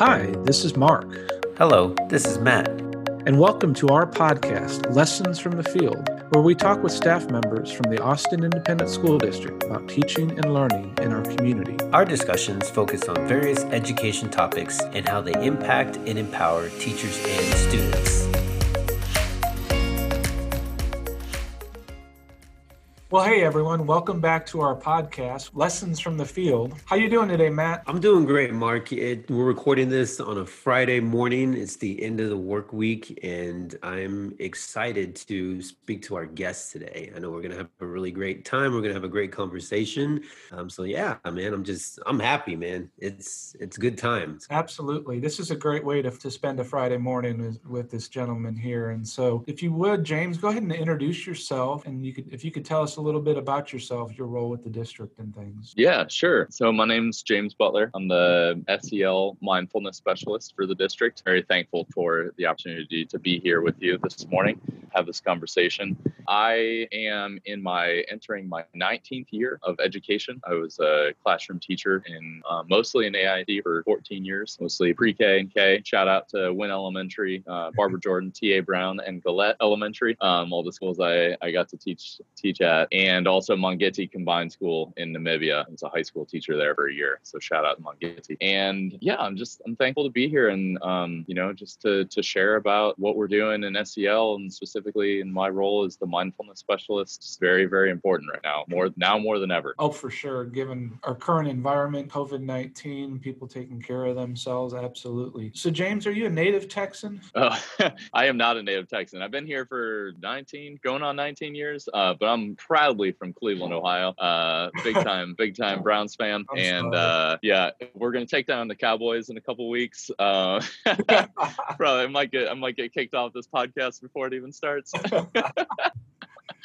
Hi, this is Mark. Hello, this is Matt. And welcome to our podcast, Lessons from the Field, where we talk with staff members from the Austin Independent School District about teaching and learning in our community. Our discussions focus on various education topics and how they impact and empower teachers and students. Well, hey everyone, welcome back to our podcast, Lessons from the Field. How you doing today, Matt? I'm doing great, Mark. It, we're recording this on a Friday morning. It's the end of the work week, and I'm excited to speak to our guests today. I know we're gonna have a really great time. We're gonna have a great conversation. Um, so yeah, man, I'm just I'm happy, man. It's it's good times. Absolutely, this is a great way to, to spend a Friday morning with, with this gentleman here. And so, if you would, James, go ahead and introduce yourself, and you could if you could tell us a little bit about yourself, your role with the district and things. Yeah, sure. So my name's James Butler. I'm the SEL mindfulness specialist for the district. Very thankful for the opportunity to be here with you this morning, have this conversation. I am in my entering my 19th year of education. I was a classroom teacher in uh, mostly in AISD for 14 years, mostly pre-K and K. Shout out to Winn Elementary, uh, Barbara Jordan, T.A. Brown, and Gullett Elementary, um, all the schools I, I got to teach teach at and also Mongiti Combined School in Namibia. I was a high school teacher there for a year. So shout out to Mongiti. And yeah, I'm just I'm thankful to be here and um, you know just to to share about what we're doing in SEL and specifically in my role as the mindfulness specialist. It's very very important right now, more now more than ever. Oh, for sure. Given our current environment, COVID nineteen, people taking care of themselves, absolutely. So James, are you a native Texan? Uh, I am not a native Texan. I've been here for 19, going on 19 years, uh, but I'm proud proudly from Cleveland, Ohio. Uh, big time, big time Browns fan. and uh, yeah, we're gonna take down the Cowboys in a couple weeks. Uh, probably I might get I might get kicked off this podcast before it even starts.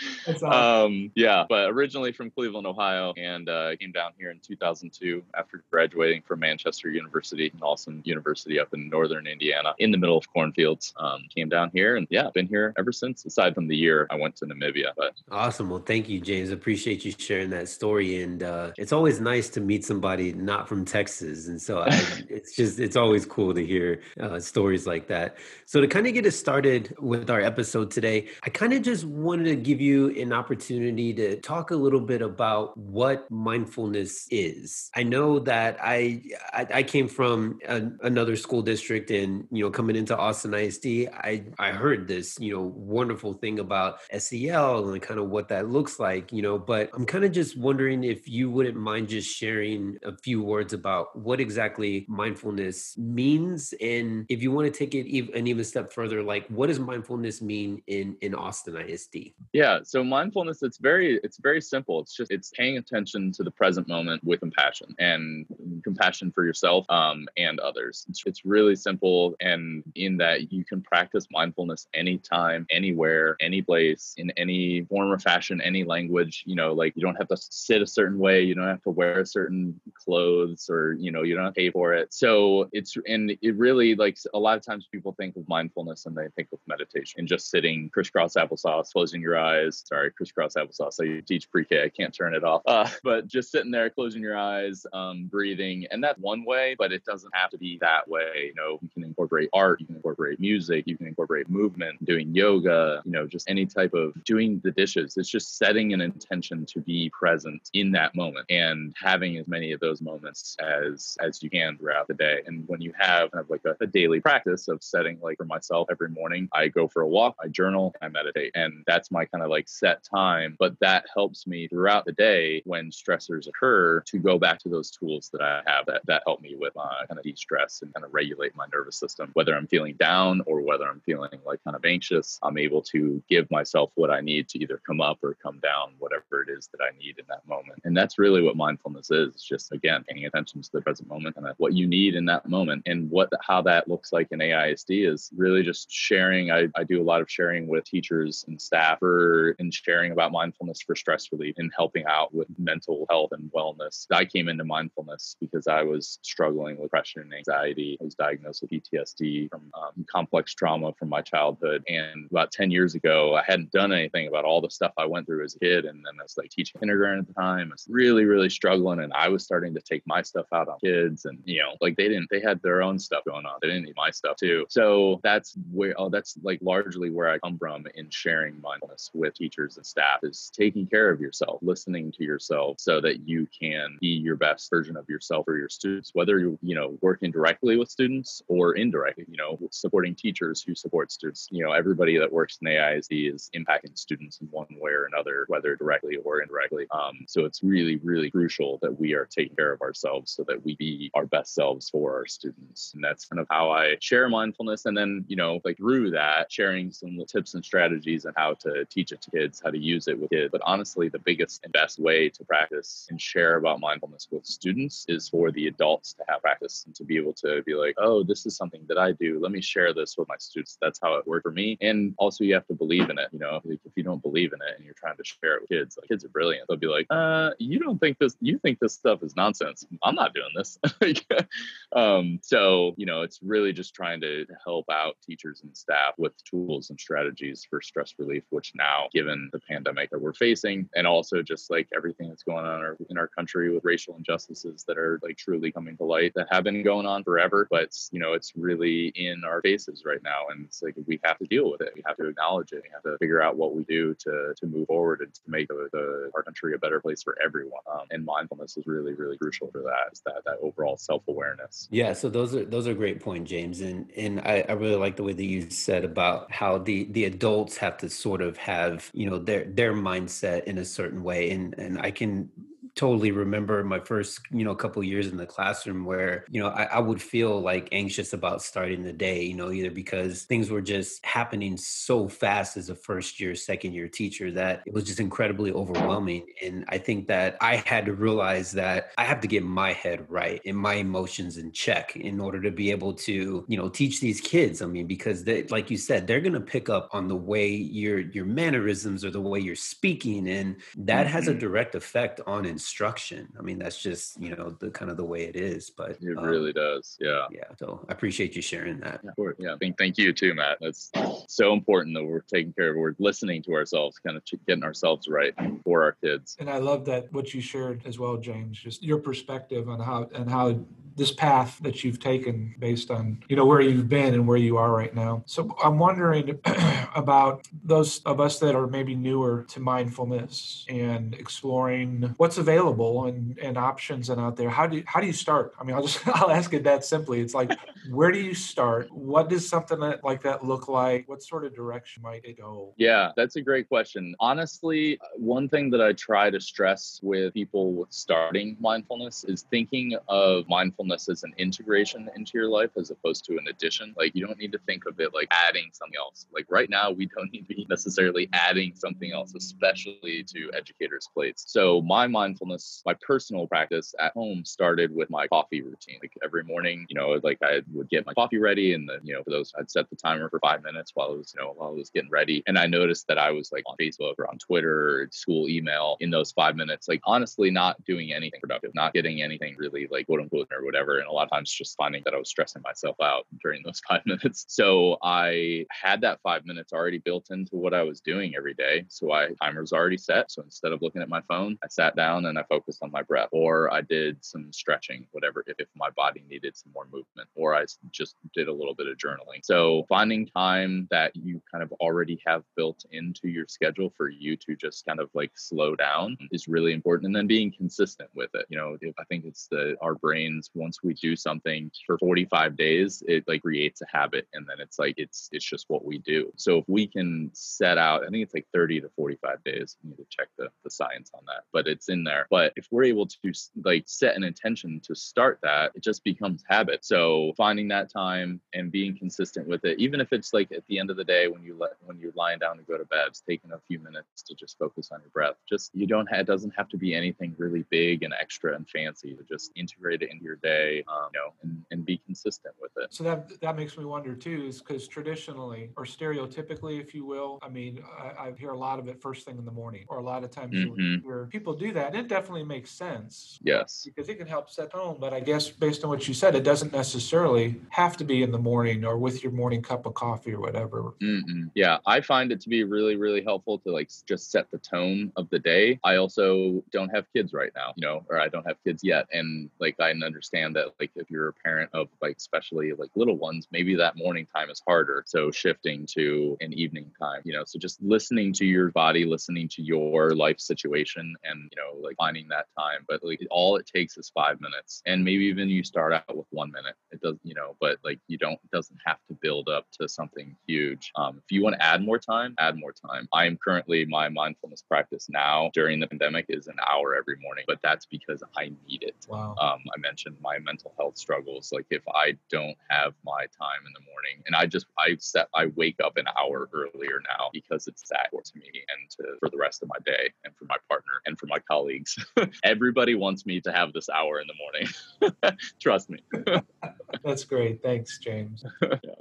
awesome. um, yeah, but originally from Cleveland, Ohio, and uh, came down here in 2002 after graduating from Manchester University, an awesome university up in northern Indiana, in the middle of cornfields. Um, came down here, and yeah, been here ever since. Aside from the year I went to Namibia, but awesome. Well, thank you, James. Appreciate you sharing that story, and uh, it's always nice to meet somebody not from Texas, and so I, it's just it's always cool to hear uh, stories like that. So to kind of get us started with our episode today, I kind of just wanted to give you you an opportunity to talk a little bit about what mindfulness is. I know that I I, I came from a, another school district, and you know, coming into Austin ISD, I I heard this you know wonderful thing about SEL and kind of what that looks like, you know. But I'm kind of just wondering if you wouldn't mind just sharing a few words about what exactly mindfulness means, and if you want to take it an even a step further, like what does mindfulness mean in in Austin ISD? Yeah, so mindfulness it's very it's very simple. It's just it's paying attention to the present moment with compassion and compassion for yourself um, and others. It's, it's really simple and in that you can practice mindfulness anytime anywhere any place in any form or fashion any language you know like you don't have to sit a certain way you don't have to wear certain clothes or you know you don't have to pay for it. So it's and it really like a lot of times people think of mindfulness and they think of meditation and just sitting crisscross applesauce closing your eyes eyes. Sorry, crisscross applesauce. You teach pre-K. I can't turn it off. Uh, but just sitting there, closing your eyes, um, breathing, and that's one way. But it doesn't have to be that way. You know, you can incorporate art, you can incorporate music, you can incorporate movement, doing yoga. You know, just any type of doing the dishes. It's just setting an intention to be present in that moment and having as many of those moments as as you can throughout the day. And when you have kind of like a, a daily practice of setting, like for myself, every morning I go for a walk, I journal, I meditate, and that's my kind of like set time, but that helps me throughout the day when stressors occur to go back to those tools that I have that, that help me with my kind of de-stress and kind of regulate my nervous system. Whether I'm feeling down or whether I'm feeling like kind of anxious, I'm able to give myself what I need to either come up or come down, whatever it is that I need in that moment. And that's really what mindfulness is. It's just again paying attention to the present moment and what you need in that moment. And what how that looks like in AISD is really just sharing. I, I do a lot of sharing with teachers and staff for for in sharing about mindfulness for stress relief and helping out with mental health and wellness. I came into mindfulness because I was struggling with depression and anxiety. I was diagnosed with PTSD from um, complex trauma from my childhood. And about 10 years ago, I hadn't done anything about all the stuff I went through as a kid. And then I was like teaching kindergarten at the time. I was really, really struggling. And I was starting to take my stuff out on kids. And, you know, like they didn't, they had their own stuff going on. They didn't need my stuff too. So that's where, oh, that's like largely where I come from in sharing mindfulness with teachers and staff is taking care of yourself, listening to yourself so that you can be your best version of yourself for your students, whether you're, you know, working directly with students or indirectly, you know, supporting teachers who support students. You know, everybody that works in AISD is impacting students in one way or another, whether directly or indirectly. Um, so it's really, really crucial that we are taking care of ourselves so that we be our best selves for our students. And that's kind of how I share mindfulness. And then, you know, like through that, sharing some tips and strategies on how to teach it to kids, how to use it with kids. But honestly, the biggest and best way to practice and share about mindfulness with students is for the adults to have practice and to be able to be like, oh, this is something that I do. Let me share this with my students. That's how it worked for me. And also, you have to believe in it. You know, if you don't believe in it and you're trying to share it with kids, like kids are brilliant. They'll be like, uh, you don't think this, you think this stuff is nonsense. I'm not doing this. um, so, you know, it's really just trying to help out teachers and staff with tools and strategies for stress relief, which now, given the pandemic that we're facing, and also just like everything that's going on in our, in our country with racial injustices that are like truly coming to light that have been going on forever, but you know, it's really in our faces right now. And it's like we have to deal with it. We have to acknowledge it. We have to figure out what we do to to move forward and to make the, the our country a better place for everyone. Um, and mindfulness is really, really crucial for that. Is that that overall self awareness. Yeah. So those are those are great points, James. And and I, I really like the way that you said about how the the adults have to sort of have you know their their mindset in a certain way. And and I can totally remember my first you know couple years in the classroom where you know I, I, would feel like anxious about starting the day you know either because things were just happening so fast as a first year second year teacher that it was just incredibly overwhelming and i think that i had to realize that i have to get my head right and my emotions in check in order to be able to you know teach these kids i mean because they like you said they're going to pick up on the way your your mannerisms or the way you're speaking and that has a mm-hmm. direct effect on instruction. I mean, that's just you know the kind of the way it is. But it um, really does. Yeah. Yeah. So I appreciate you sharing that. Yeah. Yeah. Thank, thank you too, Matt. That's so important that we're taking care of. We're listening to ourselves, kind of getting ourselves right for our kids. And I love that what you shared as well, James. Just your perspective on how and how this path that you've taken based on you know where you've been and where you are right now. So i'm wondering about those of us that are maybe newer to mindfulness and exploring what's available and, and options and out there. How do you, how do you start? I mean i'll just i'll ask it that simply. It's like where do you start? What does something that, like that look like? What sort of direction might it go? Yeah that's a great question. Honestly one thing that i try to stress with people with starting mindfulness is thinking of mindfulness mindfulness as an integration into your life as opposed to an addition. Like you don't need to think of it like adding something else. Like right now, we don't need to be necessarily adding something else, especially to educators' plates. So my mindfulness, my personal practice at home started with my coffee routine. Like every morning, you know, like I would get my coffee ready and then, you know, for those I'd set the timer for five minutes while I was, you know, while I was getting ready. And I noticed that I was like on Facebook or on Twitter or school email in those five minutes, like honestly not doing anything productive, not getting anything really like quote unquote or whatever whatever. And a lot of times just finding that I was stressing myself out during those five minutes. So I had that five minutes already built into what I was doing every day. So I timer's already set. So instead of looking at my phone, I sat down and I focused on my breath or I did some stretching, whatever, if, if my body needed some more movement, or I just did a little bit of journaling. So finding time that you kind of already have built into your schedule for you to just kind of like slow down is really important. And then being consistent with it. You know, if I think it's the our brains once we do something for 45 days, it like creates a habit and then it's like it's it's just what we do. So if we can set out, I think it's like 30 to 45 days. I need to check the, the science on that, but it's in there. But if we're able to like set an intention to start that, it just becomes habit. So finding that time and being consistent with it, even if it's like at the end of the day when you let when you're lying down to go to bed, it's taking a few minutes to just focus on your breath. Just you don't have it doesn't have to be anything really big and extra and fancy to just integrate it into your day, um, you know, and, and be consistent with it. So that that makes me wonder too, is because traditionally or stereotypically, if you will, I mean, I, I, hear a lot of it first thing in the morning, or a lot of times mm-hmm. hear people do that. And it definitely makes sense. Yes, because it can help set home. But I guess based on what you said, it doesn't necessarily have to be in the morning or with your morning cup of coffee or whatever. Mm-mm. Yeah, I find it to be really, really helpful to like just set the tone of the day. I also don't have kids right now, you know, or I don't have kids yet, and like I understand that like if you're a parent of like especially like little ones, maybe that morning time is harder. So shifting to an evening time, you know, so just listening to your body, listening to your life situation, and you know, like finding that time. But like all it takes is five minutes, and maybe even you start out with one minute. It does, you know, but like you don't doesn't have to build up to something huge. Um, if you want to add more time, add more time. I am currently my mindfulness practice now during the pandemic is an hour every morning, but that's because I need it. Wow. Um, I mentioned my mental health struggles. Like if I don't have my time in the morning, and I just I set I wake up an hour earlier now because it's that to me and to for the rest of my day and for my partner and for my colleagues. Everybody wants me to have this hour in the morning. Trust me. That's great. Thanks, James.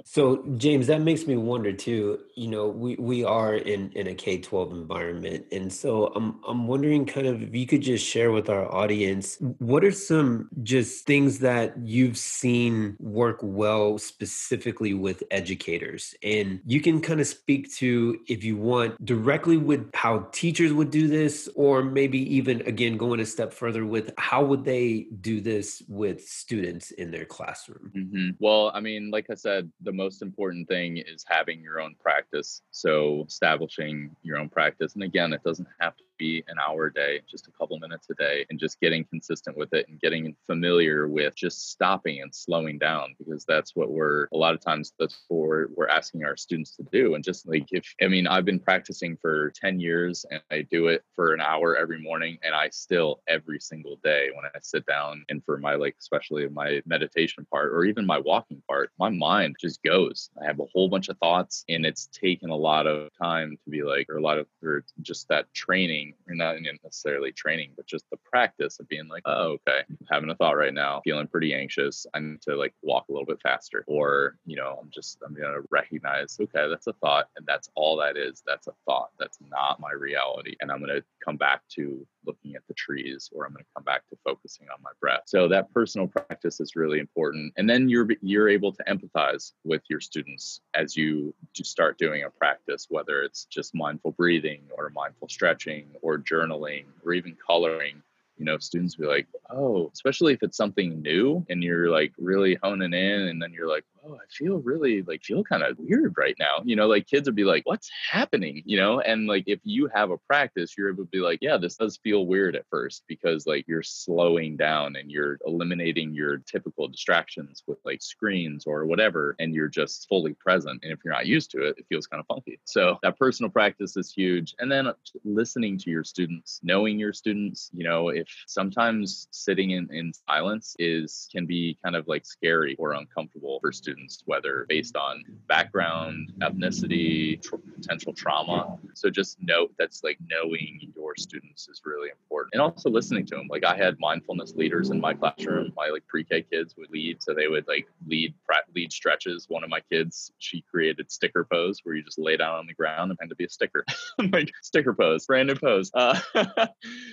So, James, that makes me wonder too. You know, we, we are in, in a K 12 environment. And so I'm, I'm wondering kind of if you could just share with our audience what are some just things that you've seen work well specifically with educators? And you can kind of speak to, if you want, directly with how teachers would do this, or maybe even again going a step further with how would they do this with students in their classroom? Mm-hmm. Well, I mean, like I said, the most important thing is having your own practice. So establishing your own practice. And again, it doesn't have to be an hour a day, just a couple minutes a day, and just getting consistent with it and getting familiar with just stopping and slowing down because that's what we're a lot of times that's what we're asking our students to do. And just like if I mean, I've been practicing for 10 years and I do it for an hour every morning, and I still every single day when I sit down and for my like especially my meditation part or even my walking part, my mind just goes. I have a whole bunch of thoughts, and it's taken a lot of time to be like, or a lot of or just that training or not necessarily training, but just the practice of being like, oh, okay, I'm having a thought right now, feeling pretty anxious. I need to like walk a little bit faster. Or, you know, I'm just, I'm going to recognize, okay, that's a thought. And that's all that is. That's a thought. That's not my reality. And I'm going to come back to looking at the trees or I'm going to come back to focusing on my breath. So that personal practice is really important. And then you're you're able to empathize with your students as you start doing a practice whether it's just mindful breathing or mindful stretching or journaling or even coloring you know, students be like, oh, especially if it's something new and you're like really honing in and then you're like, oh, I feel really like feel kind of weird right now. You know, like kids would be like, what's happening? You know, and like if you have a practice, you're able to be like, yeah, this does feel weird at first because like you're slowing down and you're eliminating your typical distractions with like screens or whatever, and you're just fully present. And if you're not used to it, it feels kind of funky. So that personal practice is huge. And then listening to your students, knowing your students, you know, if sometimes sitting in, in silence is can be kind of like scary or uncomfortable for students students, whether based on background, ethnicity, tr- potential trauma. So just note that's like knowing your students is really important and also listening to them. Like I had mindfulness leaders in my classroom. My like pre-K kids would lead. So they would like lead lead stretches. One of my kids, she created sticker pose where you just lay down on the ground and pretend to be a sticker. like sticker pose, brand new pose. Uh,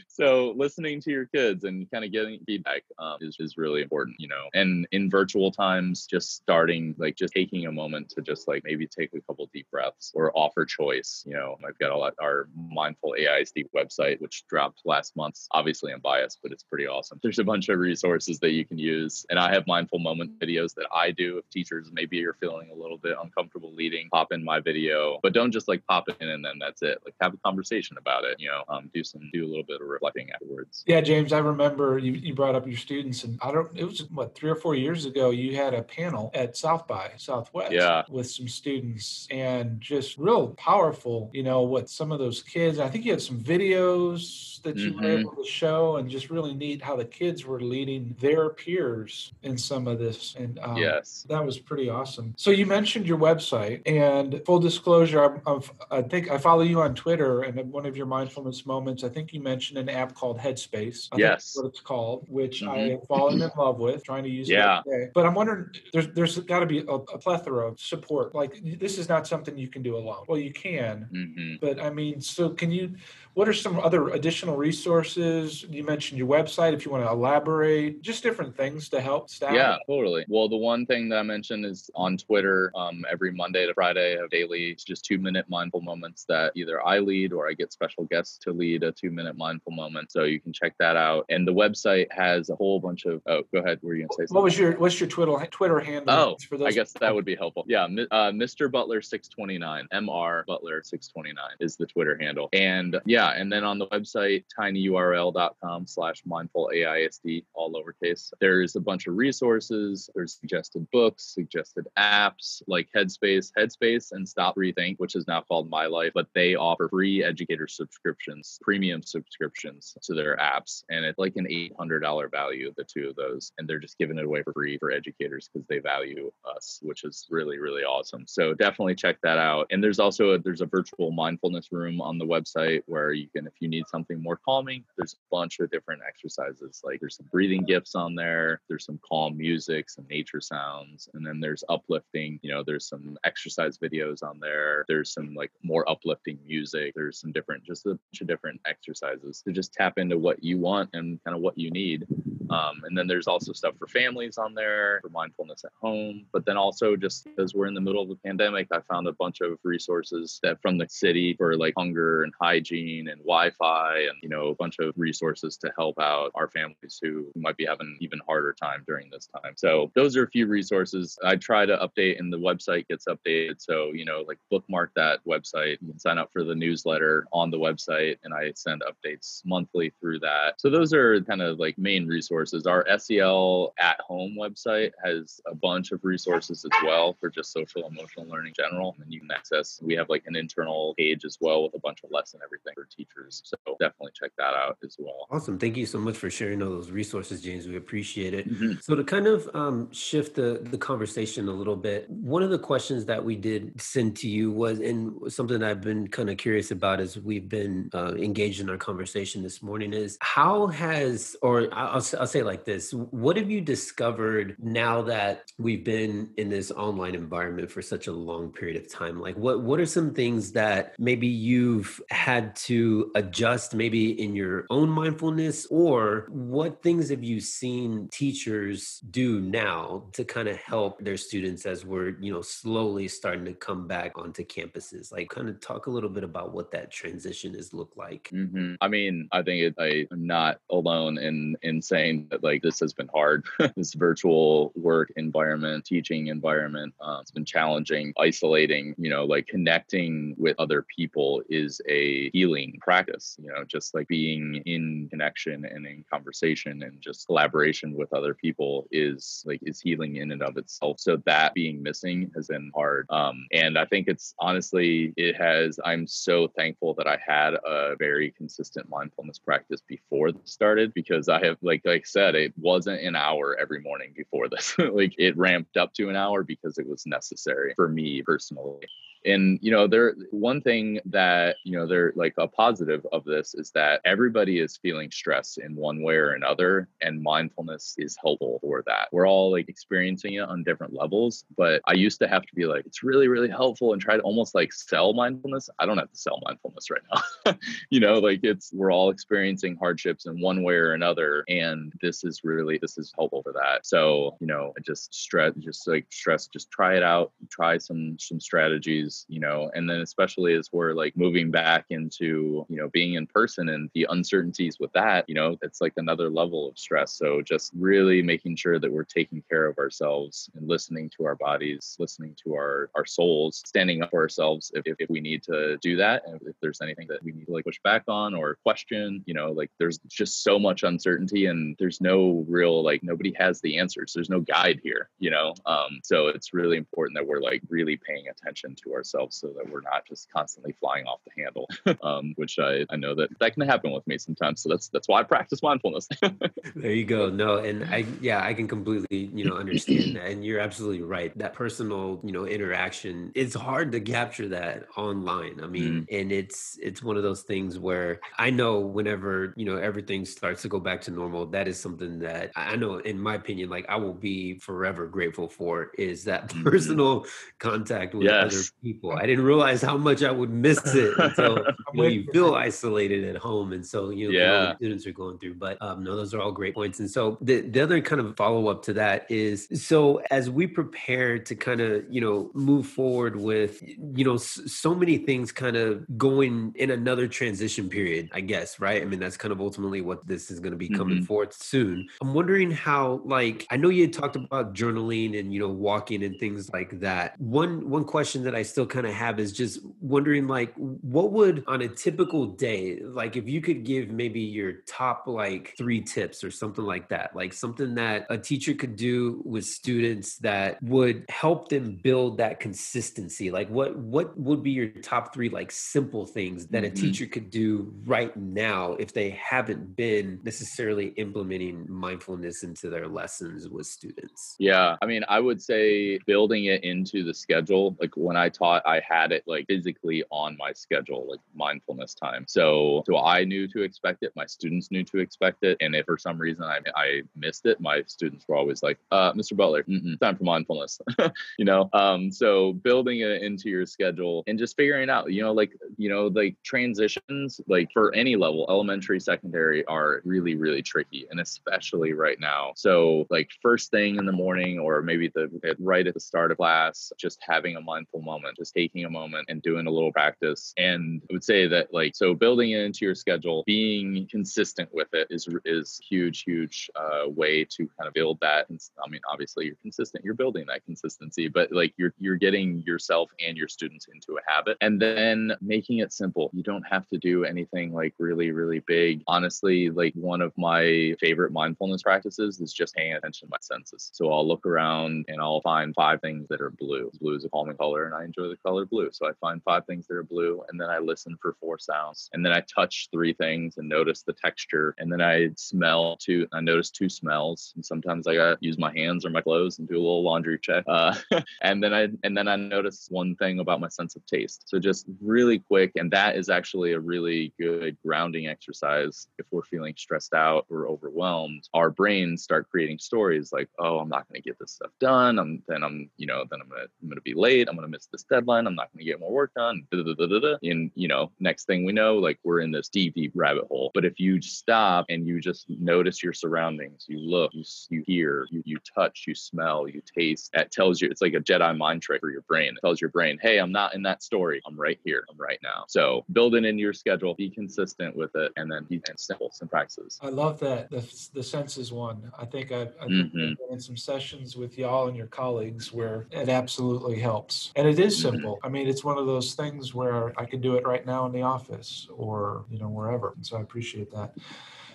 so listening to your kids and kind of getting feedback um, is, is really important, you know, and in virtual times, just starting starting like just taking a moment to just like maybe take a couple deep breaths or offer choice. You know, I've got a lot our mindful AISD website, which dropped last month. Obviously, I'm biased, but it's pretty awesome. There's a bunch of resources that you can use, and I have mindful moment videos that I do. If teachers maybe you're feeling a little bit uncomfortable leading, pop in my video, but don't just like pop it in and then that's it. Like have a conversation about it. You know, um, do some do a little bit of reflecting afterwards. Yeah, James, I remember you, you brought up your students, and I don't. It was what three or four years ago. You had a panel at South by Southwest yeah. with some students and just real powerful, you know, what some of those kids, I think you had some videos that you were Mhm. able to show, and just really neat how the kids were leading their peers in some of this. And um, yes. that was pretty awesome. So you mentioned your website, and full disclosure, I'm, I'm, I think I follow you on Twitter, and in one of your mindfulness moments, I think you mentioned an app called Headspace. I Yes. what it's called, which I Mhm. have fallen in love with, trying to use Yeah. it. But I'm wondering, there's there's got to be a, a plethora of support. Like this is not something you can do alone. Well, you can, hmm but I mean, so can you? What are some other additional resources? You mentioned your website. If you want to elaborate, just different things to help staff. Yeah, totally. Well, the one thing that I mentioned is on Twitter, um, every Monday to Friday, I have daily, it's just two minute mindful moments that either I lead or I get special guests to lead a two minute mindful moment. So you can check that out. And the website has a whole bunch of, oh, go ahead. Were you going to say something? What was your What's your Twitter Twitter handle? Oh, for those I guess that would be helpful. Yeah, uh, Mr. Butler six twenty nine, Mr. Butler six twenty nine is the Twitter handle, and yeah, and then on the website tinyurl.com slash mindful AISD, all lowercase. There's a bunch of resources. There's suggested books, suggested apps like Headspace, Headspace, and Stop Rethink, which is now called My Life, but they offer free educator subscriptions, premium subscriptions to their apps, and it's like an eight hundred dollar value, the two of those, and they're just giving it away for free for educators because they value us, which is really really awesome. So definitely check that out. And there's also a, there's a virtual mindfulness room on the website where you can, if you need something more calming, there's a bunch of different exercises. Like there's some breathing gifts on there. There's some calm music, some nature sounds, and then there's uplifting. You know, there's some exercise videos on there. There's some like more uplifting music. There's some different, just a bunch of different exercises to just tap into what you want and kind of what you need. Um, and then there's also stuff for families on there for mindfulness at home. But then also just because we're in the middle of the pandemic, I found a bunch of resources that from the city for like hunger and hygiene and Wi-Fi and you know a bunch of resources to help out our families who might be having even harder time during this time. So those are a few resources I try to update and the website gets updated. So you know like bookmark that website. Sign up for the newsletter on the website and I send updates monthly through that. So those are kind of like main resources. Our SEL at home website has a bunch of resources as well for just social emotional learning in general. And you can access, we have like an internal page as well with a bunch of lesson everything for teachers. So definitely check that out as well. Awesome. Thank you so much for sharing all those resources, James. We appreciate it. Mhm. So to kind of um, shift the, the conversation a little bit, one of the questions that we did send to you was, and something I've been kind of curious about as we've been uh, engaged in our conversation this morning is how has, or I'll, I'll say like this, what have you discovered now that we've been in this online environment for such a long period of time? Like what, what are some things that maybe you've had to adjust maybe in your own mindfulness or what things have you seen teachers do now to kind of help their students as we're you know slowly starting to come back onto campuses like kind of talk a little bit about what that transition has looked like hmm I mean, I think it, I, I'm not alone in in saying that like this has been hard. this virtual work environment, teaching environment, uh, it's been challenging. Isolating, you know, like connecting with other people is a healing practice. You know, just like being in connection and in conversation and just collaboration with other people is like is healing in and of itself. So that being missing has been hard. Um, and I think it's honestly, it has. I'm so thankful that I had a very consistent mindfulness practice before this started because I have, like, like I said, it wasn't an hour every morning before this. like it ramped up to an hour because it was necessary for me personally and you know there one thing that you know they're like a positive of this is that everybody is feeling stress in one way or another and mindfulness is helpful for that. We're all like experiencing it on different levels but i used to have to be like it's really really helpful and try to almost like sell mindfulness. I don't have to sell mindfulness right now. You know like it's we're all experiencing hardships in one way or another and this is really this is helpful for that. So you know just stress just like stress just try it out try some some strategies you know and then especially as we're like moving back into you know being in person and the uncertainties with that you know it's like another level of stress so just really making sure that we're taking care of ourselves and listening to our bodies listening to our our souls standing up for ourselves if, if, if we need to do that and if there's anything that we need to like push back on or question you know like there's just so much uncertainty and there's no real like nobody has the answers. There's no guide here, you know. Um, so it's really important that we're like really paying attention to ourselves so that we're not just constantly flying off the handle. um, which I, I know that that can happen with me sometimes. So that's that's why I practice mindfulness. there you go. No, and I yeah, I can completely, you know, understand that. And you're absolutely right. That personal, you know, interaction, it's hard to capture that online. I mean, mm. and it's it's one of those things where I know whenever, you know, everything starts to go back to normal, that is something that I know in my opinion, like I will be forever grateful for is that mm-hmm. personal contact with yes. other people. I didn't realize how much I would miss it until you, know, you feel isolated at home. And so, you know, yeah. students are going through. But um, no, those are all great points. And so the, the other kind of follow up to that is so as we prepare to kind of, you know, move forward with, you know, so many things kind of going in another transition period, I guess, right? I mean, that's kind of ultimately what this is going to be coming mm-hmm. forth soon. I'm wondering how, like, I know you had talked about journaling and, you know, walking and things like that. One, one question that I still kind of have is just wondering, like, what would on a typical day, like, if you could give maybe your top, like, three tips or something like that, like something that a teacher could do with students that would help them build that consistency, like, what, what would be your top three, like, simple things that mm-hmm. a teacher could do right now if they haven't been necessarily implementing mindfulness into their lessons with students? Yeah. I mean, I would say building it into the schedule. Like when I taught, I had it like physically on my schedule, like mindfulness time. So, so I knew to expect it. My students knew to expect it. And if for some reason I, I missed it, my students were always like, uh, Mr. Butler, time for mindfulness, you know? Um, so building it into your schedule and just figuring out, you know, like, you know, like transitions, like for any level, elementary, secondary are really, really tricky. And especially right now. So like first thing in the morning or maybe the right at the start of class, just having a mindful moment, just taking a moment and doing a little practice. And I would say that like so building it into your schedule, being consistent with it is is huge, huge uh, way to kind of build that. I mean, obviously you're consistent, you're building that consistency, but like you're you're getting yourself and your students into a habit, and then making it simple. You don't have to do anything like really, really big. Honestly, like one of my favorite mindfulness practices is just paying attention to my senses. So I'll look around and I'll find five things that are blue. Blue is a calming color, and I enjoy the color blue. So I find five things that are blue, and then I listen for four sounds, and then I touch three things and notice the texture, and then I smell two. I notice two smells, and sometimes I gotta use my hands or my clothes and do a little laundry check. Uh, and then I and then I notice one thing about my sense of taste. So just really quick, and that is actually a really good grounding exercise if we're feeling stressed out or overwhelmed. Our brains start creating stories like, "Oh, I'm not going to get this stuff done. I'm then I'm you know then I'm gonna I'm gonna be late. I'm gonna miss this deadline. I'm not gonna get more work done." Da, da, da, and you know, next thing we know, like we're in this deep deep rabbit hole. But if you stop and you just notice your surroundings, you look, you you hear, you you touch, you smell, you taste. That tells you it's like a Jedi mind trick for your brain. It tells your brain, "Hey, I'm not in that story. I'm right here. I'm right now." So build it into your schedule. Be consistent with it, and then be simple, some practices. I love that the the senses one. I think I've, I've mm-hmm. been in some sessions with y'all and your colleagues where it absolutely helps. And it is. Simple. I mean, it's one of those things where I can do it right now in the office or, you know, wherever. And so I appreciate that.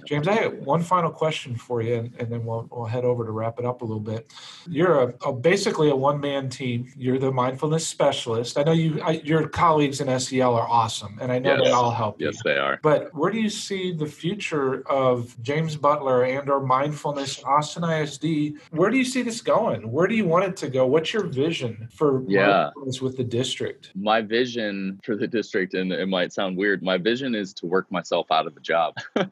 James, I have one final question for you, and, and then we'll, we'll head over to wrap it up a little bit. You're a, a basically a one man team. You're the mindfulness specialist. I know you, I, your colleagues in SEL are awesome, and I know yes. they all help. You. Yes, you. they are. But where do you see the future of James Butler and or mindfulness Austin ISD? Where do you see this going? Where do you want it to go? What's your vision for yeah. mindfulness with the district? My vision for the district, and it might sound weird, my vision is to work myself out of a job.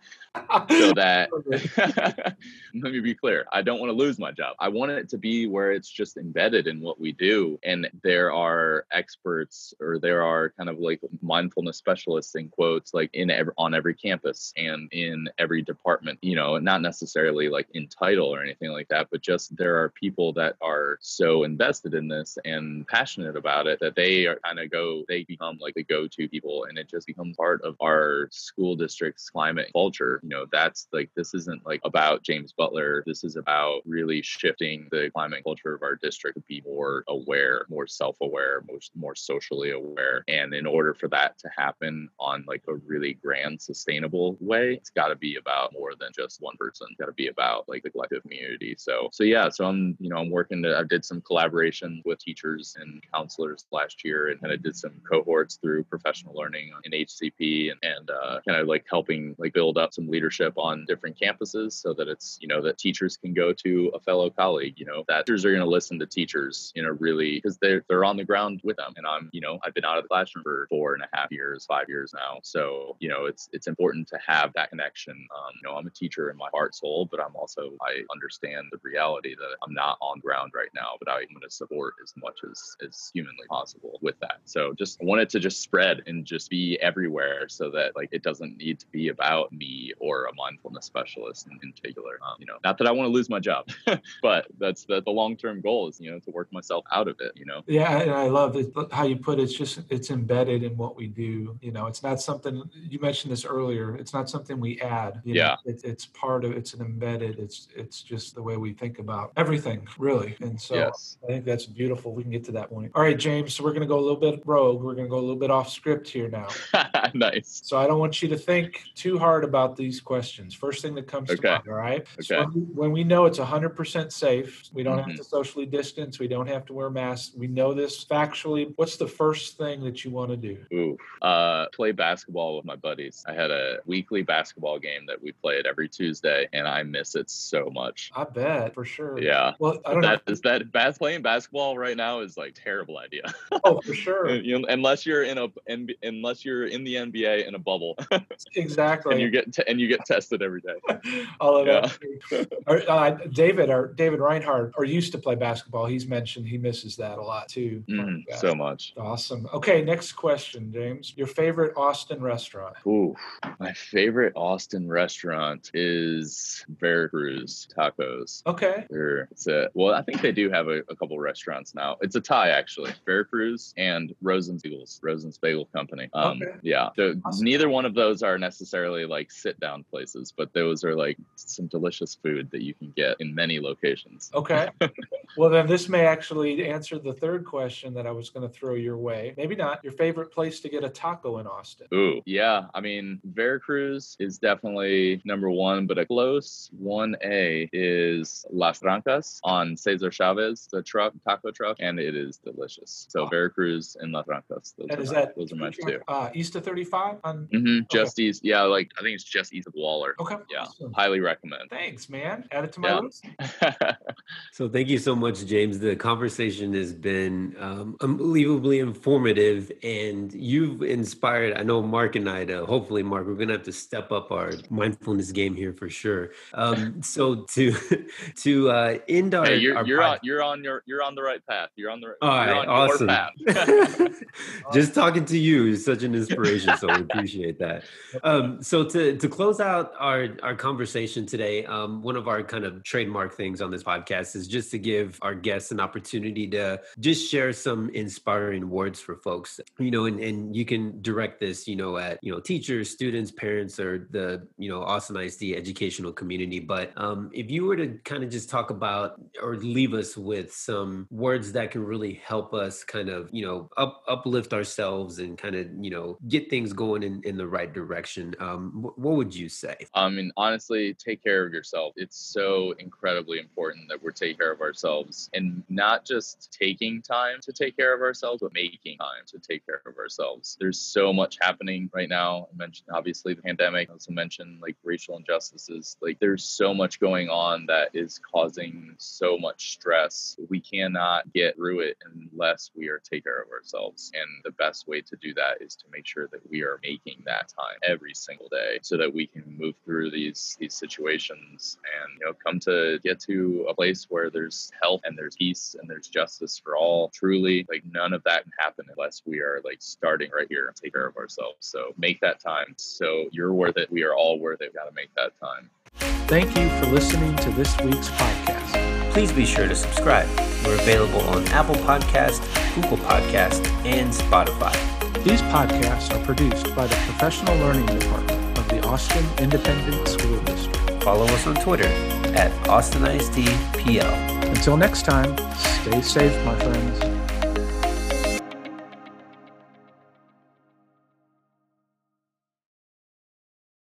so that let me be clear. I don't want to lose my job. I want it to be where it's just embedded in what we do and there are experts or there are kind of like mindfulness specialists in quotes like in every, on every campus and in every department you know not necessarily like in title or anything like that but just there are people that are so invested in this and passionate about it that they are kind of go they become like the go-to people and it just becomes part of our school district's climate culture you know that's like this isn't like about James Butler. This is about really shifting the climate culture of our district to be more aware, more self-aware, more, more socially aware. And in order for that to happen on like a really grand, sustainable way, it's got to be about more than just one person. It's got to be about like the collective community. So, so yeah. So I'm, you know, I'm working to. I did some collaboration with teachers and counselors last year, and, and I did some cohorts through professional learning in HCP, and, and uh, kind of like helping like build up some leadership on different campuses, so that it's you know that teachers can go to a fellow colleague. You know that teachers are going to listen to teachers you know, really because they're they're on the ground with them, and I'm you know I've been out of the classroom for four and a half years, five years now. So you know it's it's important to have that connection. Um, you know I'm a teacher in my heart soul, but I'm also I understand the reality that I'm not on ground right now, but I'm going to support as much as as humanly possible with that. So just I want to just spread and just be everywhere, so that like it doesn't need to be about me or a mindfulness specialist in, in particular. Um, you know, not that I want to lose my job, but that's the, the long term goal is you know to work myself out of it. You know. Yeah, and I love it, how you put it. It's just it's embedded in what we do. You know, it's not something you mentioned this earlier. It's not something we add. you know, Yeah. it, it's part of. It's an embedded. It's it's just the way we think about everything, really. And so yes. I think that's beautiful. We can get to that point. All right, James. So we're going to go a little bit rogue. We're going to go a little bit off script here now. nice. So I don't want you to think too hard about these questions. First thing that comes to mind, all right? So Okay. when, we, when we know it's 100% safe, we don't have Mhm. to socially distance, we don't have to wear masks, we know this factually. What's the first thing that you want to do? Ooh, uh, play basketball with my buddies. I had a weekly basketball game that we played every Tuesday, and I miss it so much. I bet for sure. Yeah, Well, I don't know. that is that bas- playing basketball right now is like terrible idea. Oh, for sure. You know, unless you're in a NB unless you're in the NBA in a bubble Exactly. and you get te- and you get tested every day. all of Yeah. that. Uh, David, or David Reinhardt, or used to play basketball. He's mentioned he misses that a lot too. Mm, so much. Awesome. Okay, next question, James. Your favorite Austin restaurant? Ooh, my favorite Austin restaurant is Veracruz Tacos. Okay. They're, it's a well, I think they do have a, a couple restaurants now. It's a tie actually, Veracruz and Rosen's Bagels, Rosen's Bagel Company. Um, Okay. yeah, so Awesome. neither one of those are necessarily like sit down places, but those are like some delicious food that you can get in many locations. Okay. well, then this may actually answer the third question that I was going to throw your way. Maybe not. Your favorite place to get a taco in Austin? Ooh, yeah. I mean, Veracruz is definitely number one, but a close 1A is Las Trancas on Cesar Chavez, the truck, taco truck, and it is delicious. So Oh. Veracruz and Las Trancas, those, And are, is my, that those are my two. uh, east of 35? On hmm Just east, yeah, like I think it's just east of Waller. okay. Yeah, awesome. highly recommend. Thanks, man. Add it to my Yeah. list. So thank you so much, James. The conversation has been um, unbelievably informative, and you've inspired. I know Mark and I. To, hopefully, Mark, we're going to have to step up our mindfulness game here for sure. Um, so to to uh, end our, hey, you're our you're on you're on your you're on the right path. You're on the All you're right, on awesome. path. Just talking to you is such an inspiration, so we appreciate that. Um, so to to close out our our conversation today, um, one of our kind of trademark things on this podcast is just to give our guests an opportunity to just share some inspiring words for folks. You know, and, and you can direct this, you know, at you know teachers, students, parents, or the you know Austin ISD educational community. But um, if you were to kind of just talk about or leave us with some words that can really help us kind of you know up uplift ourselves and kind of you know get things going in, in the right direction um what would you say I mean, honestly, take care of yourself. It's so incredibly important that we're taking care of ourselves and not just taking time to take care of ourselves, but making time to take care of ourselves. There's so much happening right now. I mentioned obviously the pandemic. I also mentioned like racial injustices. Like there's so much going on that is causing so much stress. We cannot get through it unless we are taking care of ourselves. And the best way to do that is to make sure that we are making that time every single day so that we can move through these these situations and you know come to get to a place where there's health and there's peace and there's justice for all. Truly like none of that can happen unless we are like starting right here and take care of ourselves. So make that time. So you're worth it. We are all worth it. We got to make that time. Thank you for listening to this week's podcast. please be sure to subscribe. We're available on apple podcast google podcast and spotify. These podcasts are produced by the Professional Learning Department of the Austin Independent School District. Follow us on Twitter at AustinISDPL. Until next time, stay safe, my friends.